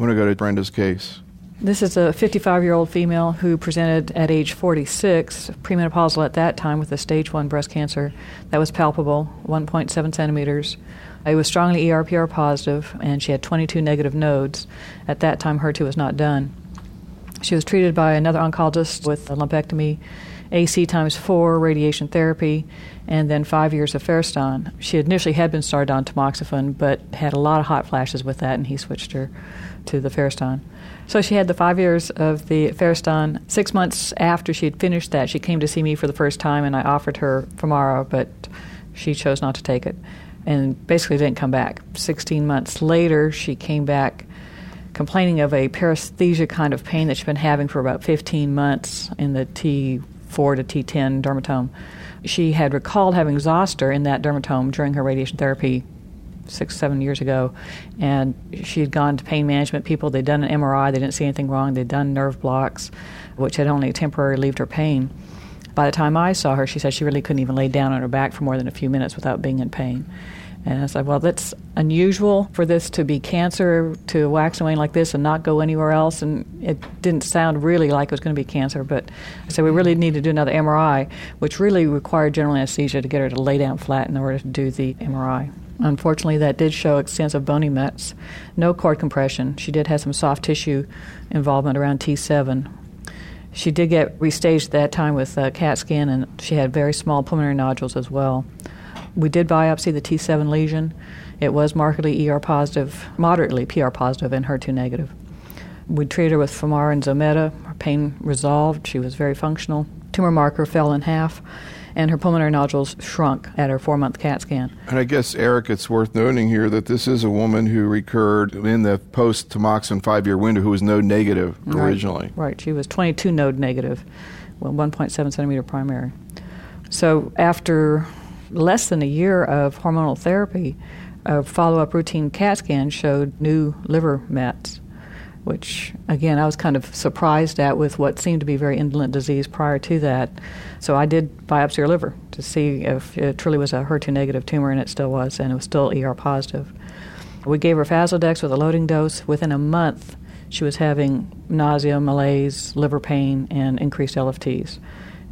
I want to go to Brenda's case. This is a 55 year old female who presented at age 46, premenopausal at that time, with a stage 1 breast cancer that was palpable, 1.7 centimeters. It was strongly ERPR positive, and she had 22 negative nodes. At that time, HER2 was not done. She was treated by another oncologist with a lumpectomy, AC times 4 radiation therapy, and then five years of Fareston. She initially had been started on tamoxifen, but had a lot of hot flashes with that, and he switched her to the Fareston. So she had the five years of the Fareston. Six months after she had finished that, she came to see me for the first time, and I offered her Femara, but she chose not to take it and basically didn't come back. 16 months later, she came back complaining of a paresthesia kind of pain that she'd been having for about 15 months in the T4 to T10 dermatome. She had recalled having zoster in that dermatome during her radiation therapy six, seven years ago, and she had gone to pain management people. They'd done an MRI, they didn't see anything wrong. They'd done nerve blocks, which had only temporarily relieved her pain. By the time I saw her, she said she really couldn't even lay down on her back for more than a few minutes without being in pain. And I said, well, that's unusual for this to be cancer to wax and wane like this and not go anywhere else. And it didn't sound really like it was going to be cancer. But I said, we really need to do another MRI, which really required general anesthesia to get her to lay down flat in order to do the MRI. Unfortunately, that did show extensive bony mets, no cord compression. She did have some soft tissue involvement around T7. She did get restaged at that time with uh, CAT scan, and she had very small pulmonary nodules as well. We did biopsy the T7 lesion. It was markedly ER positive, moderately PR positive, and HER2 negative. We treated her with Femara and Zometa. Her pain resolved. She was very functional. Tumor marker fell in half and her pulmonary nodules shrunk at her four month CAT scan. And I guess, Eric, it's worth noting here that this is a woman who recurred in the post tamoxifen five year window who was node negative originally. Right. right. She was 22 node negative, well, 1.7 centimeter primary. So after less than a year of hormonal therapy, a follow up routine CAT scan showed new liver mets which again I was kind of surprised at with what seemed to be very indolent disease prior to that. So I did biopsy her liver to see if it truly was a HER2 negative tumor, and it still was, and it was still ER positive. We gave her Faslodex with a loading dose. Within a month, she was having nausea, malaise, liver pain, and increased LFTs.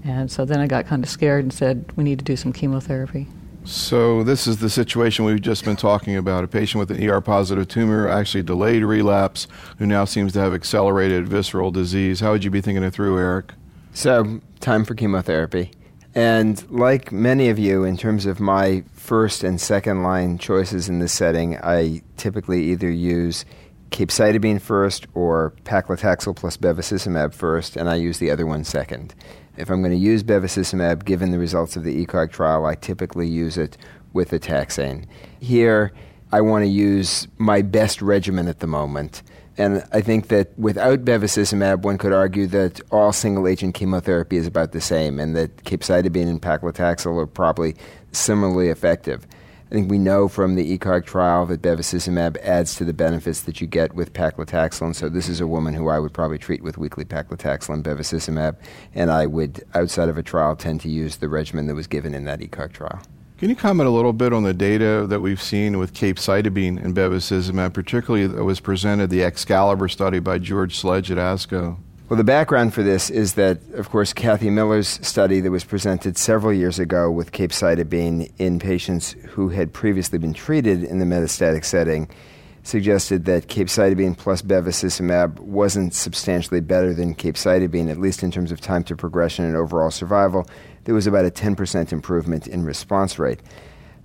And so then I got kind of scared and said, we need to do some chemotherapy. So this is the situation we've just been talking about. A patient with an ER positive tumor, actually delayed relapse, who now seems to have accelerated visceral disease. How would you be thinking it through, Eric? So, time for chemotherapy. And like many of you, in terms of my first and second line choices in this setting, I typically either use capecitabine first or paclitaxel plus bevacizumab first, and I use the other one second. If I'm going to use bevacizumab, given the results of the ECOG trial, I typically use it with the taxane. Here, I want to use my best regimen at the moment. And I think that without bevacizumab, one could argue that all single agent chemotherapy is about the same, and that capecitabine and paclitaxel are probably similarly effective. I think we know from the ECOG trial that bevacizumab adds to the benefits that you get with paclitaxel, so this is a woman who I would probably treat with weekly paclitaxel and bevacizumab, and I would, outside of a trial, tend to use the regimen that was given in that ECOG trial. Can you comment a little bit on the data that we've seen with capecitabine and bevacizumab, particularly that was presented the XCALIBr study by George Sledge at ASCO? Well, the background for this is that, of course, Kathy Miller's study that was presented several years ago with capecitabine in patients who had previously been treated in the metastatic setting suggested that capecitabine plus bevacizumab wasn't substantially better than capecitabine, at least in terms of time to progression and overall survival. There was about a 10% improvement in response rate.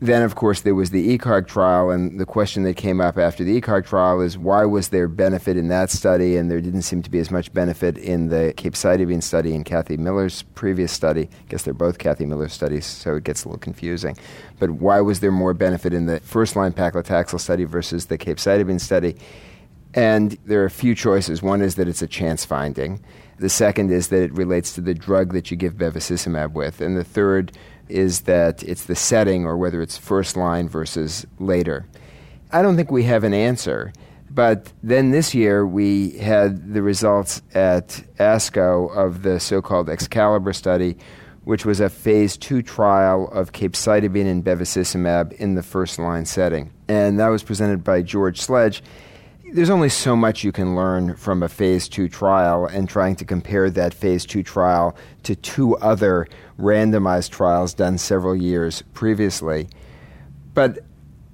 Then, of course, there was the ECOG trial, and the question that came up after the ECOG trial is why was there benefit in that study, and there didn't seem to be as much benefit in the capecitabine study and Kathy Miller's previous study. I guess they're both Kathy Miller studies, so it gets a little confusing. But why was there more benefit in the first line paclitaxel study versus the capecitabine study? And there are a few choices. One is that it's a chance finding. The second is that it relates to the drug that you give bevacizumab with. And the third is that it's the setting or whether it's first line versus later. I don't think we have an answer. But then this year we had the results at ASCO of the so called XCALIBr study, which was a phase two trial of capecitabine and bevacizumab in the first line setting. And that was presented by George Sledge. There's only so much you can learn from a phase two trial and trying to compare that phase two trial to two other randomized trials done several years previously. But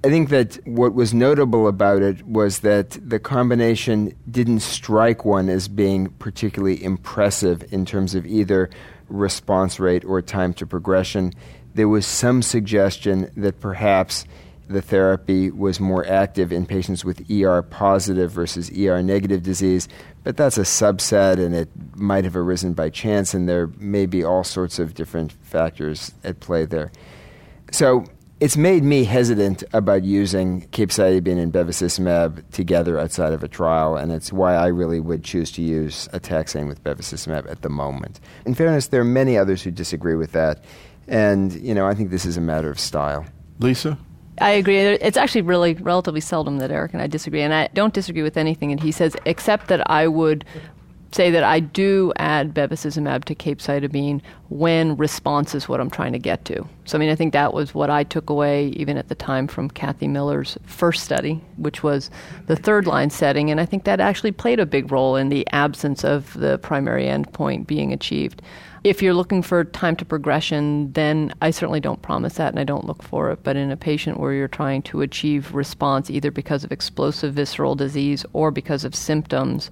I think that what was notable about it was that the combination didn't strike one as being particularly impressive in terms of either response rate or time to progression. There was some suggestion that perhaps the therapy was more active in patients with ER positive versus ER negative disease, but that's a subset and it might have arisen by chance, and there may be all sorts of different factors at play there. So it's made me hesitant about using capecitabine and bevacizumab together outside of a trial, and it's why I really would choose to use a taxane with bevacizumab at the moment. In fairness, there are many others who disagree with that, and you know I think this is a matter of style. Lisa. I agree. It's actually really relatively seldom that Eric and I disagree, and I don't disagree with anything that he says, except that I would say that I do add bevacizumab to capecitabine when response is what I'm trying to get to. So, I mean, I think that was what I took away even at the time from Kathy Miller's first study, which was the third line setting. And I think that actually played a big role in the absence of the primary endpoint being achieved. If you're looking for time to progression, then I certainly don't promise that and I don't look for it. But in a patient where you're trying to achieve response either because of explosive visceral disease or because of symptoms,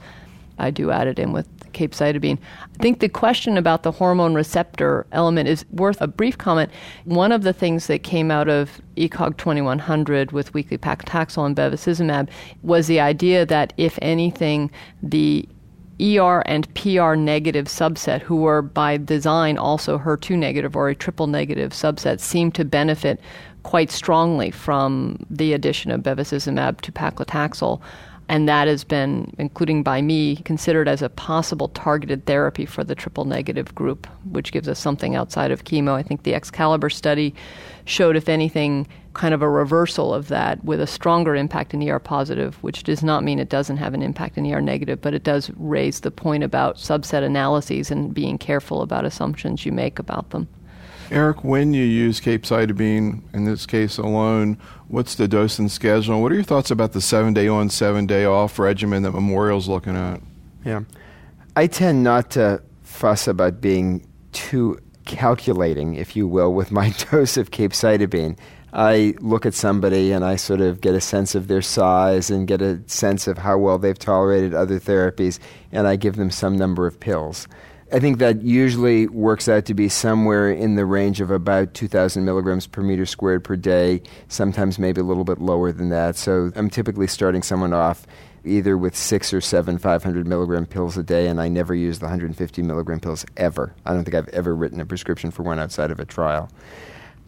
I do add it in with capecitabine. I think the question about the hormone receptor element is worth a brief comment. One of the things that came out of ECOG 2100 with weekly paclitaxel and bevacizumab was the idea that if anything, the ER and PR negative subset, who were by design also HER2 negative or a triple negative subset, seem to benefit quite strongly from the addition of bevacizumab to paclitaxel and that has been, including by me, considered as a possible targeted therapy for the triple negative group, which gives us something outside of chemo. I think the XCALIBr study showed, if anything, kind of a reversal of that with a stronger impact in ER positive, which does not mean it doesn't have an impact in ER negative, but it does raise the point about subset analyses and being careful about assumptions you make about them. Eric, when you use capecitabine, in this case alone, what's the dose and schedule? What are your thoughts about the seven day on, seven day off regimen that Memorial's looking at? Yeah. I tend not to fuss about being too calculating, if you will, with my dose of capecitabine. I look at somebody and I sort of get a sense of their size and get a sense of how well they've tolerated other therapies, and I give them some number of pills. I think that usually works out to be somewhere in the range of about 2,000 milligrams per meter squared per day, sometimes maybe a little bit lower than that. So I'm typically starting someone off either with six or seven 500 milligram pills a day, and I never use the 150 milligram pills ever. I don't think I've ever written a prescription for one outside of a trial.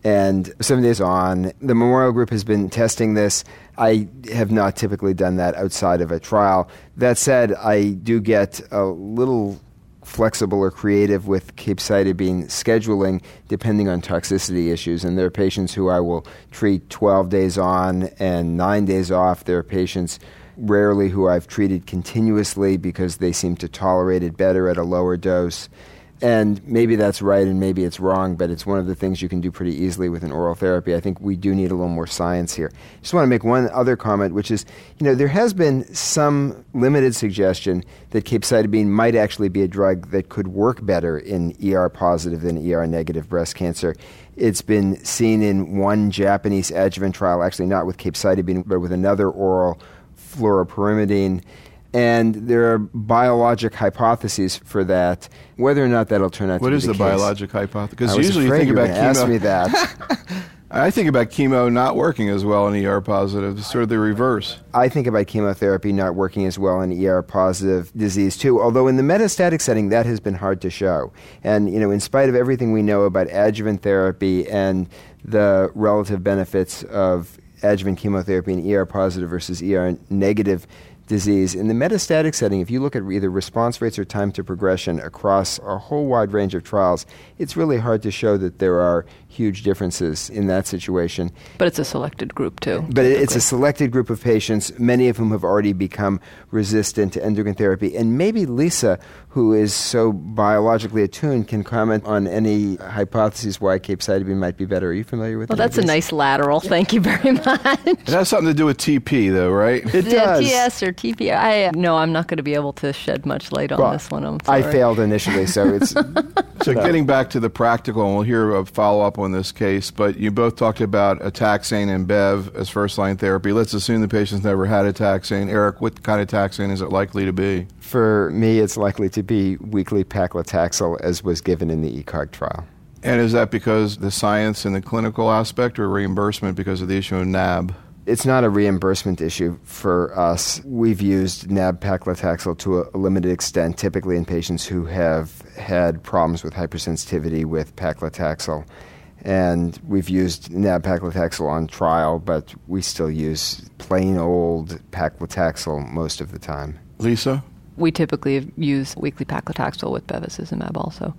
And seven days on, the Memorial Group has been testing this. I have not typically done that outside of a trial. That said, I do get a little flexible or creative with capecitabine scheduling depending on toxicity issues. And there are patients who I will treat 12 days on and nine days off. There are patients rarely who I've treated continuously because they seem to tolerate it better at a lower dose. And maybe that's right and maybe it's wrong, but it's one of the things you can do pretty easily with an oral therapy. I think we do need a little more science here. Just want to make one other comment, which is, you know, there has been some limited suggestion that capecitabine might actually be a drug that could work better in ER positive than ER negative breast cancer. It's been seen in one Japanese adjuvant trial, actually not with capecitabine, but with another oral fluoropyrimidine and there are biologic hypotheses for that. Whether or not that'll turn out what to is be the, the biologic hypothesis? Because usually you think about ask chemo. me that. I think about chemo not working as well in ER positive. It's sort of the reverse. I think about chemotherapy not working as well in ER positive disease too. Although in the metastatic setting, that has been hard to show. And you know, in spite of everything we know about adjuvant therapy and the relative benefits of adjuvant chemotherapy in ER positive versus ER negative disease. In the metastatic setting, if you look at either response rates or time to progression across a whole wide range of trials, it's really hard to show that there are huge differences in that situation. But it's a selected group too. But typically. it's a selected group of patients, many of whom have already become resistant to endocrine therapy. And maybe Lisa, who is so biologically attuned, can comment on any hypotheses why capecitabine might be better. Are you familiar with well, that? Well, that's a nice lateral. Thank you very much. It has something to do with TP, though, right? It does. TS or TP. I uh, no, I'm not going to be able to shed much light on Well, this one. I'm I failed initially, so it's So getting back to the practical, and we'll hear a follow up on this case, but you both talked about a taxane and Bev as first line therapy. Let's assume the patient's never had a taxane. Eric, what kind of taxane is it likely to be? for me. It's likely to be weekly paclitaxel, as was given in the ECOG trial. And is that because the science and the clinical aspect or reimbursement because of the issue of NAB? It's not a reimbursement issue for us. We've used NAB paclitaxel to a, a limited extent, typically in patients who have had problems with hypersensitivity with paclitaxel. And we've used NAB paclitaxel on trial, but we still use plain old paclitaxel most of the time. Lisa? we typically use weekly paclitaxel with bevacizumab also.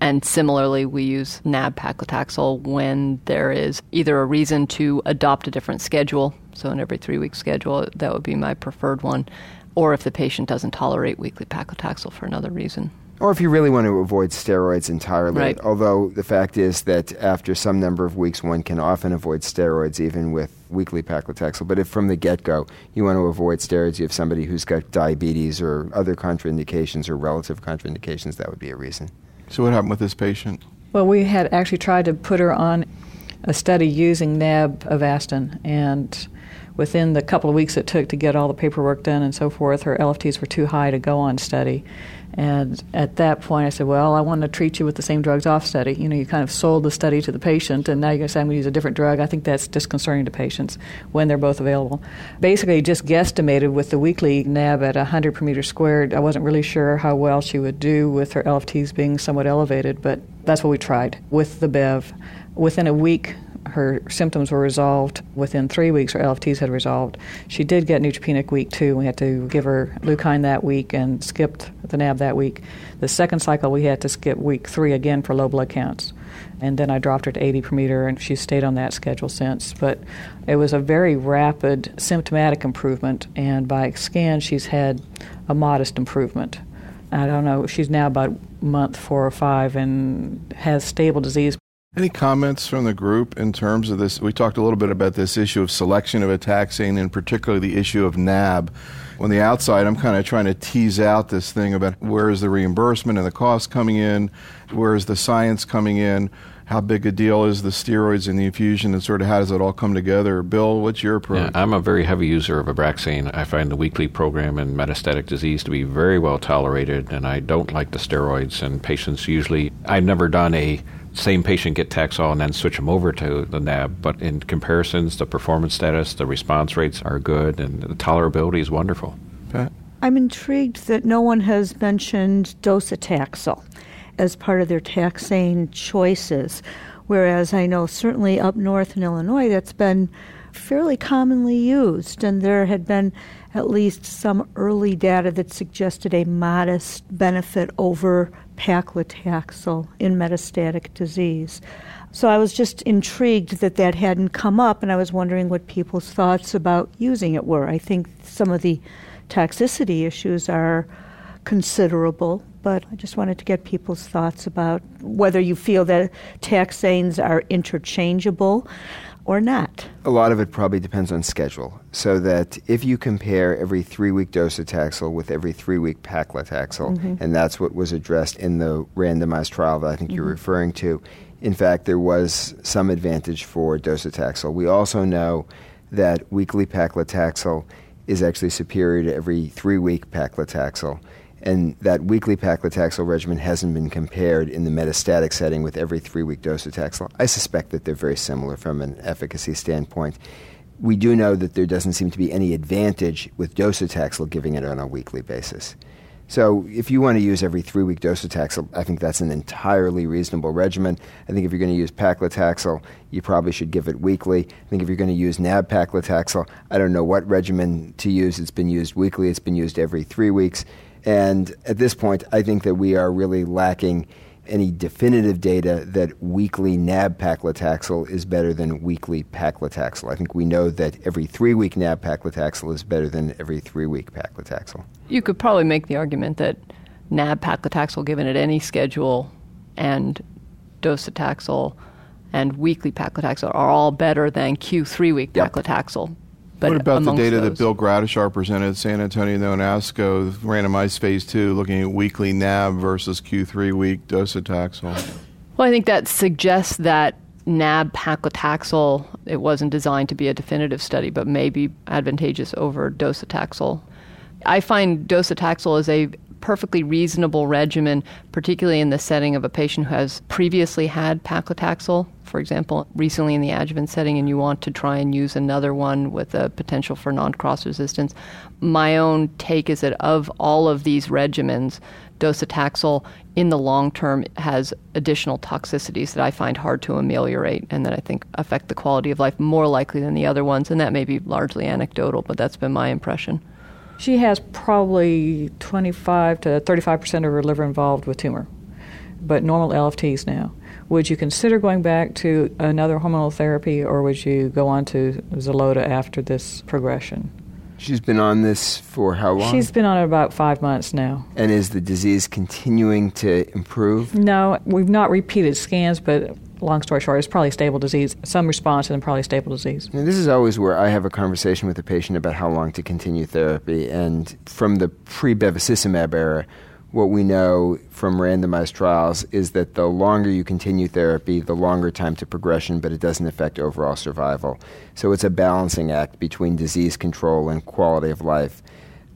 And similarly, we use NAB paclitaxel when there is either a reason to adopt a different schedule, so an every three week schedule, that would be my preferred one, or if the patient doesn't tolerate weekly paclitaxel for another reason. Or if you really want to avoid steroids entirely. Right. Although the fact is that after some number of weeks, one can often avoid steroids even with weekly paclitaxel. But if from the get go you want to avoid steroids, you have somebody who's got diabetes or other contraindications or relative contraindications, that would be a reason. So, what happened with this patient? Well, we had actually tried to put her on a study using NAB Avastin, and within the couple of weeks it took to get all the paperwork done and so forth, her LFTs were too high to go on study. And at that point, I said, Well, I want to treat you with the same drugs off study. You know, you kind of sold the study to the patient, and now you're going to say, I'm going to use a different drug. I think that's disconcerting to patients when they're both available. Basically, just guesstimated with the weekly NAB at 100 per meter squared. I wasn't really sure how well she would do with her LFTs being somewhat elevated, but that's what we tried with the BEV. Within a week, her symptoms were resolved. Within three weeks, her LFTs had resolved. She did get neutropenic week two. We had to give her leukine that week and skipped the NAB that week. The second cycle, we had to skip week three again for low blood counts. And then I dropped her to 80 per meter, and she's stayed on that schedule since. But it was a very rapid symptomatic improvement, and by scan, she's had a modest improvement. I don't know, she's now about month four or five and has stable disease. Any comments from the group in terms of this? We talked a little bit about this issue of selection of a taxane, and particularly the issue of NAB. On the outside, I'm kind of trying to tease out this thing about where is the reimbursement and the cost coming in, where is the science coming in, how big a deal is the steroids and the infusion, and sort of how does it all come together? Bill, what's your approach? Yeah, I'm a very heavy user of Abraxane. I find the weekly program in metastatic disease to be very well tolerated, and I don't like the steroids. And patients usually, I've never done a same patient get Taxol and then switch them over to the NAB, but in comparisons, the performance status, the response rates are good, and the tolerability is wonderful. Pat? I'm intrigued that no one has mentioned docetaxel as part of their taxane choices, whereas I know certainly up north in Illinois that's been fairly commonly used, and there had been at least some early data that suggested a modest benefit over paclitaxel in metastatic disease. So I was just intrigued that that hadn't come up, and I was wondering what people's thoughts about using it were. I think some of the toxicity issues are considerable, but I just wanted to get people's thoughts about whether you feel that taxanes are interchangeable or not. A lot of it probably depends on schedule. So that if you compare every three week docetaxel with every three week paclitaxel, Mm-hmm. and that's what was addressed in the randomized trial that I think you're Mm-hmm. referring to, in fact, there was some advantage for docetaxel. We also know that weekly paclitaxel is actually superior to every three week paclitaxel. And that weekly paclitaxel regimen hasn't been compared in the metastatic setting with every three week dose of Taxol. I suspect that they're very similar from an efficacy standpoint. We do know that there doesn't seem to be any advantage with docetaxel giving it on a weekly basis. So, if you want to use every three week docetaxel, I think that's an entirely reasonable regimen. I think if you're going to use paclitaxel, you probably should give it weekly. I think if you're going to use NAB paclitaxel, I don't know what regimen to use. It's been used weekly, it's been used every three weeks. And at this point, I think that we are really lacking any definitive data that weekly NAB paclitaxel is better than weekly paclitaxel. I think we know that every three week NAB paclitaxel is better than every three week paclitaxel. You could probably make the argument that NAB paclitaxel given at any schedule and docetaxel and weekly paclitaxel are all better than Q3 week Yep. paclitaxel. But what about the data that Bill Gradishar presented at San Antonio though in ASCO, randomized phase two, looking at weekly NAB versus Q3 week docetaxel? Well, I think that suggests that NAB paclitaxel, it wasn't designed to be a definitive study, but may be advantageous over docetaxel. I find docetaxel is a perfectly reasonable regimen, particularly in the setting of a patient who has previously had paclitaxel, for example, recently in the adjuvant setting, and you want to try and use another one with a potential for non cross resistance. My own take is that of all of these regimens, docetaxel in the long term has additional toxicities that I find hard to ameliorate and that I think affect the quality of life more likely than the other ones. And that may be largely anecdotal, but that's been my impression. She has probably 25 to 35 percent of her liver involved with tumor, but normal LFTs now. Would you consider going back to another hormonal therapy, or would you go on to Xeloda after this progression? She's been on this for how long? She's been on it about five months now. and is the disease continuing to improve? No, we've not repeated scans, but long story short, it's probably stable disease. Some response and probably stable disease. And this is always where I have a conversation with a patient about how long to continue therapy. And from the pre bevacizumab era, what we know from randomized trials is that the longer you continue therapy, the longer time to progression, but it doesn't affect overall survival. So it's a balancing act between disease control and quality of life.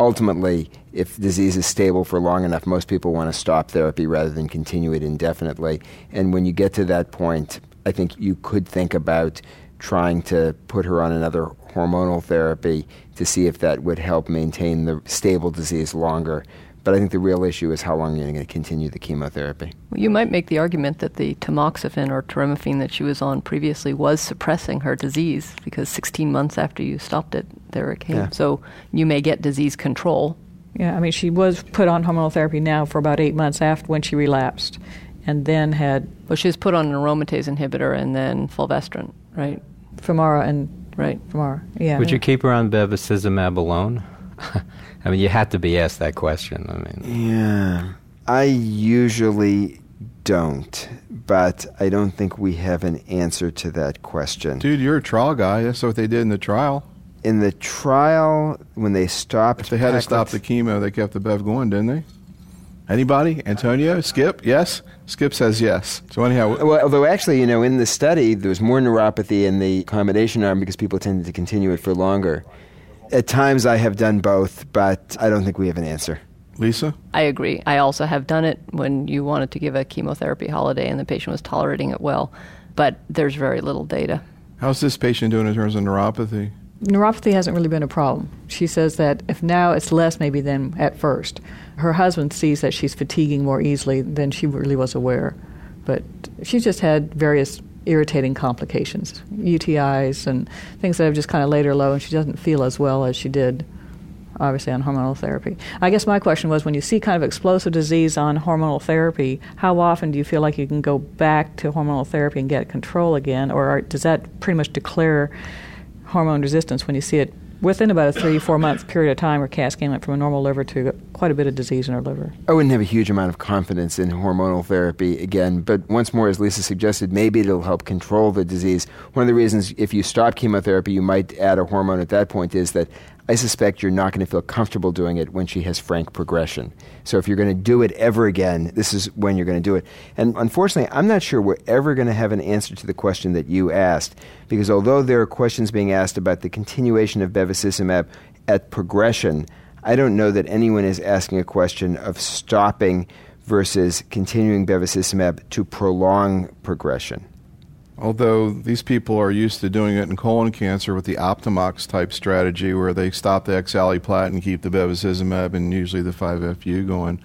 Ultimately, if disease is stable for long enough, most people want to stop therapy rather than continue it indefinitely. And when you get to that point, I think you could think about trying to put her on another hormonal therapy to see if that would help maintain the stable disease longer. But I think the real issue is how long you're going to continue the chemotherapy. Well, You might make the argument that the tamoxifen or toremifene that she was on previously was suppressing her disease because 16 months after you stopped it, there it came. Yeah. So you may get disease control. Yeah, I mean, she was put on hormonal therapy now for about eight months after when she relapsed, and then had Well, she was put on an aromatase inhibitor and then fulvestrant, right? Femara and Right. Femara. Yeah. Would you keep her on bevacizumab alone? I mean, you had to be asked that question. I mean, Yeah. I usually don't, but I don't think we have an answer to that question. Dude, you're a trial guy. That's what they did in the trial. In the trial, when they stopped, If they had to stop the chemo, they kept the Bev going, didn't they? Anybody? Antonio? Skip? Yes? Skip says yes. So anyhow, Well, although actually, you know, in the study, there was more neuropathy in the accommodation arm because people tended to continue it for longer. At times, I have done both, but I don't think we have an answer. Lisa? I agree. I also have done it when you wanted to give a chemotherapy holiday and the patient was tolerating it well, but there's very little data. How's this patient doing in terms of neuropathy? neuropathy hasn't really been a problem. She says that if now it's less maybe than at first. Her husband sees that she's fatiguing more easily than she really was aware. But she's just had various irritating complications, UTIs and things that have just kind of laid her low, and she doesn't feel as well as she did obviously on hormonal therapy. I guess my question was when you see kind of explosive disease on hormonal therapy, how often do you feel like you can go back to hormonal therapy and get control again, or are- does that pretty much declare hormone resistance when you see it within about a three, four month period of time where CAT Scan went from a normal liver to quite a bit of disease in her liver? I wouldn't have a huge amount of confidence in hormonal therapy again, but once more, as Lisa suggested, maybe it'll help control the disease. One of the reasons, if you stop chemotherapy, you might add a hormone at that point is that I suspect you're not going to feel comfortable doing it when she has frank progression. So if you're going to do it ever again, this is when you're going to do it. And unfortunately, I'm not sure we're ever going to have an answer to the question that you asked, because although there are questions being asked about the continuation of bevacizumab at progression, I don't know that anyone is asking a question of stopping versus continuing bevacizumab to prolong progression. Although these people are used to doing it in colon cancer with the Optimox type strategy where they stop the oxaliplatin and keep the bevacizumab and usually the 5FU going.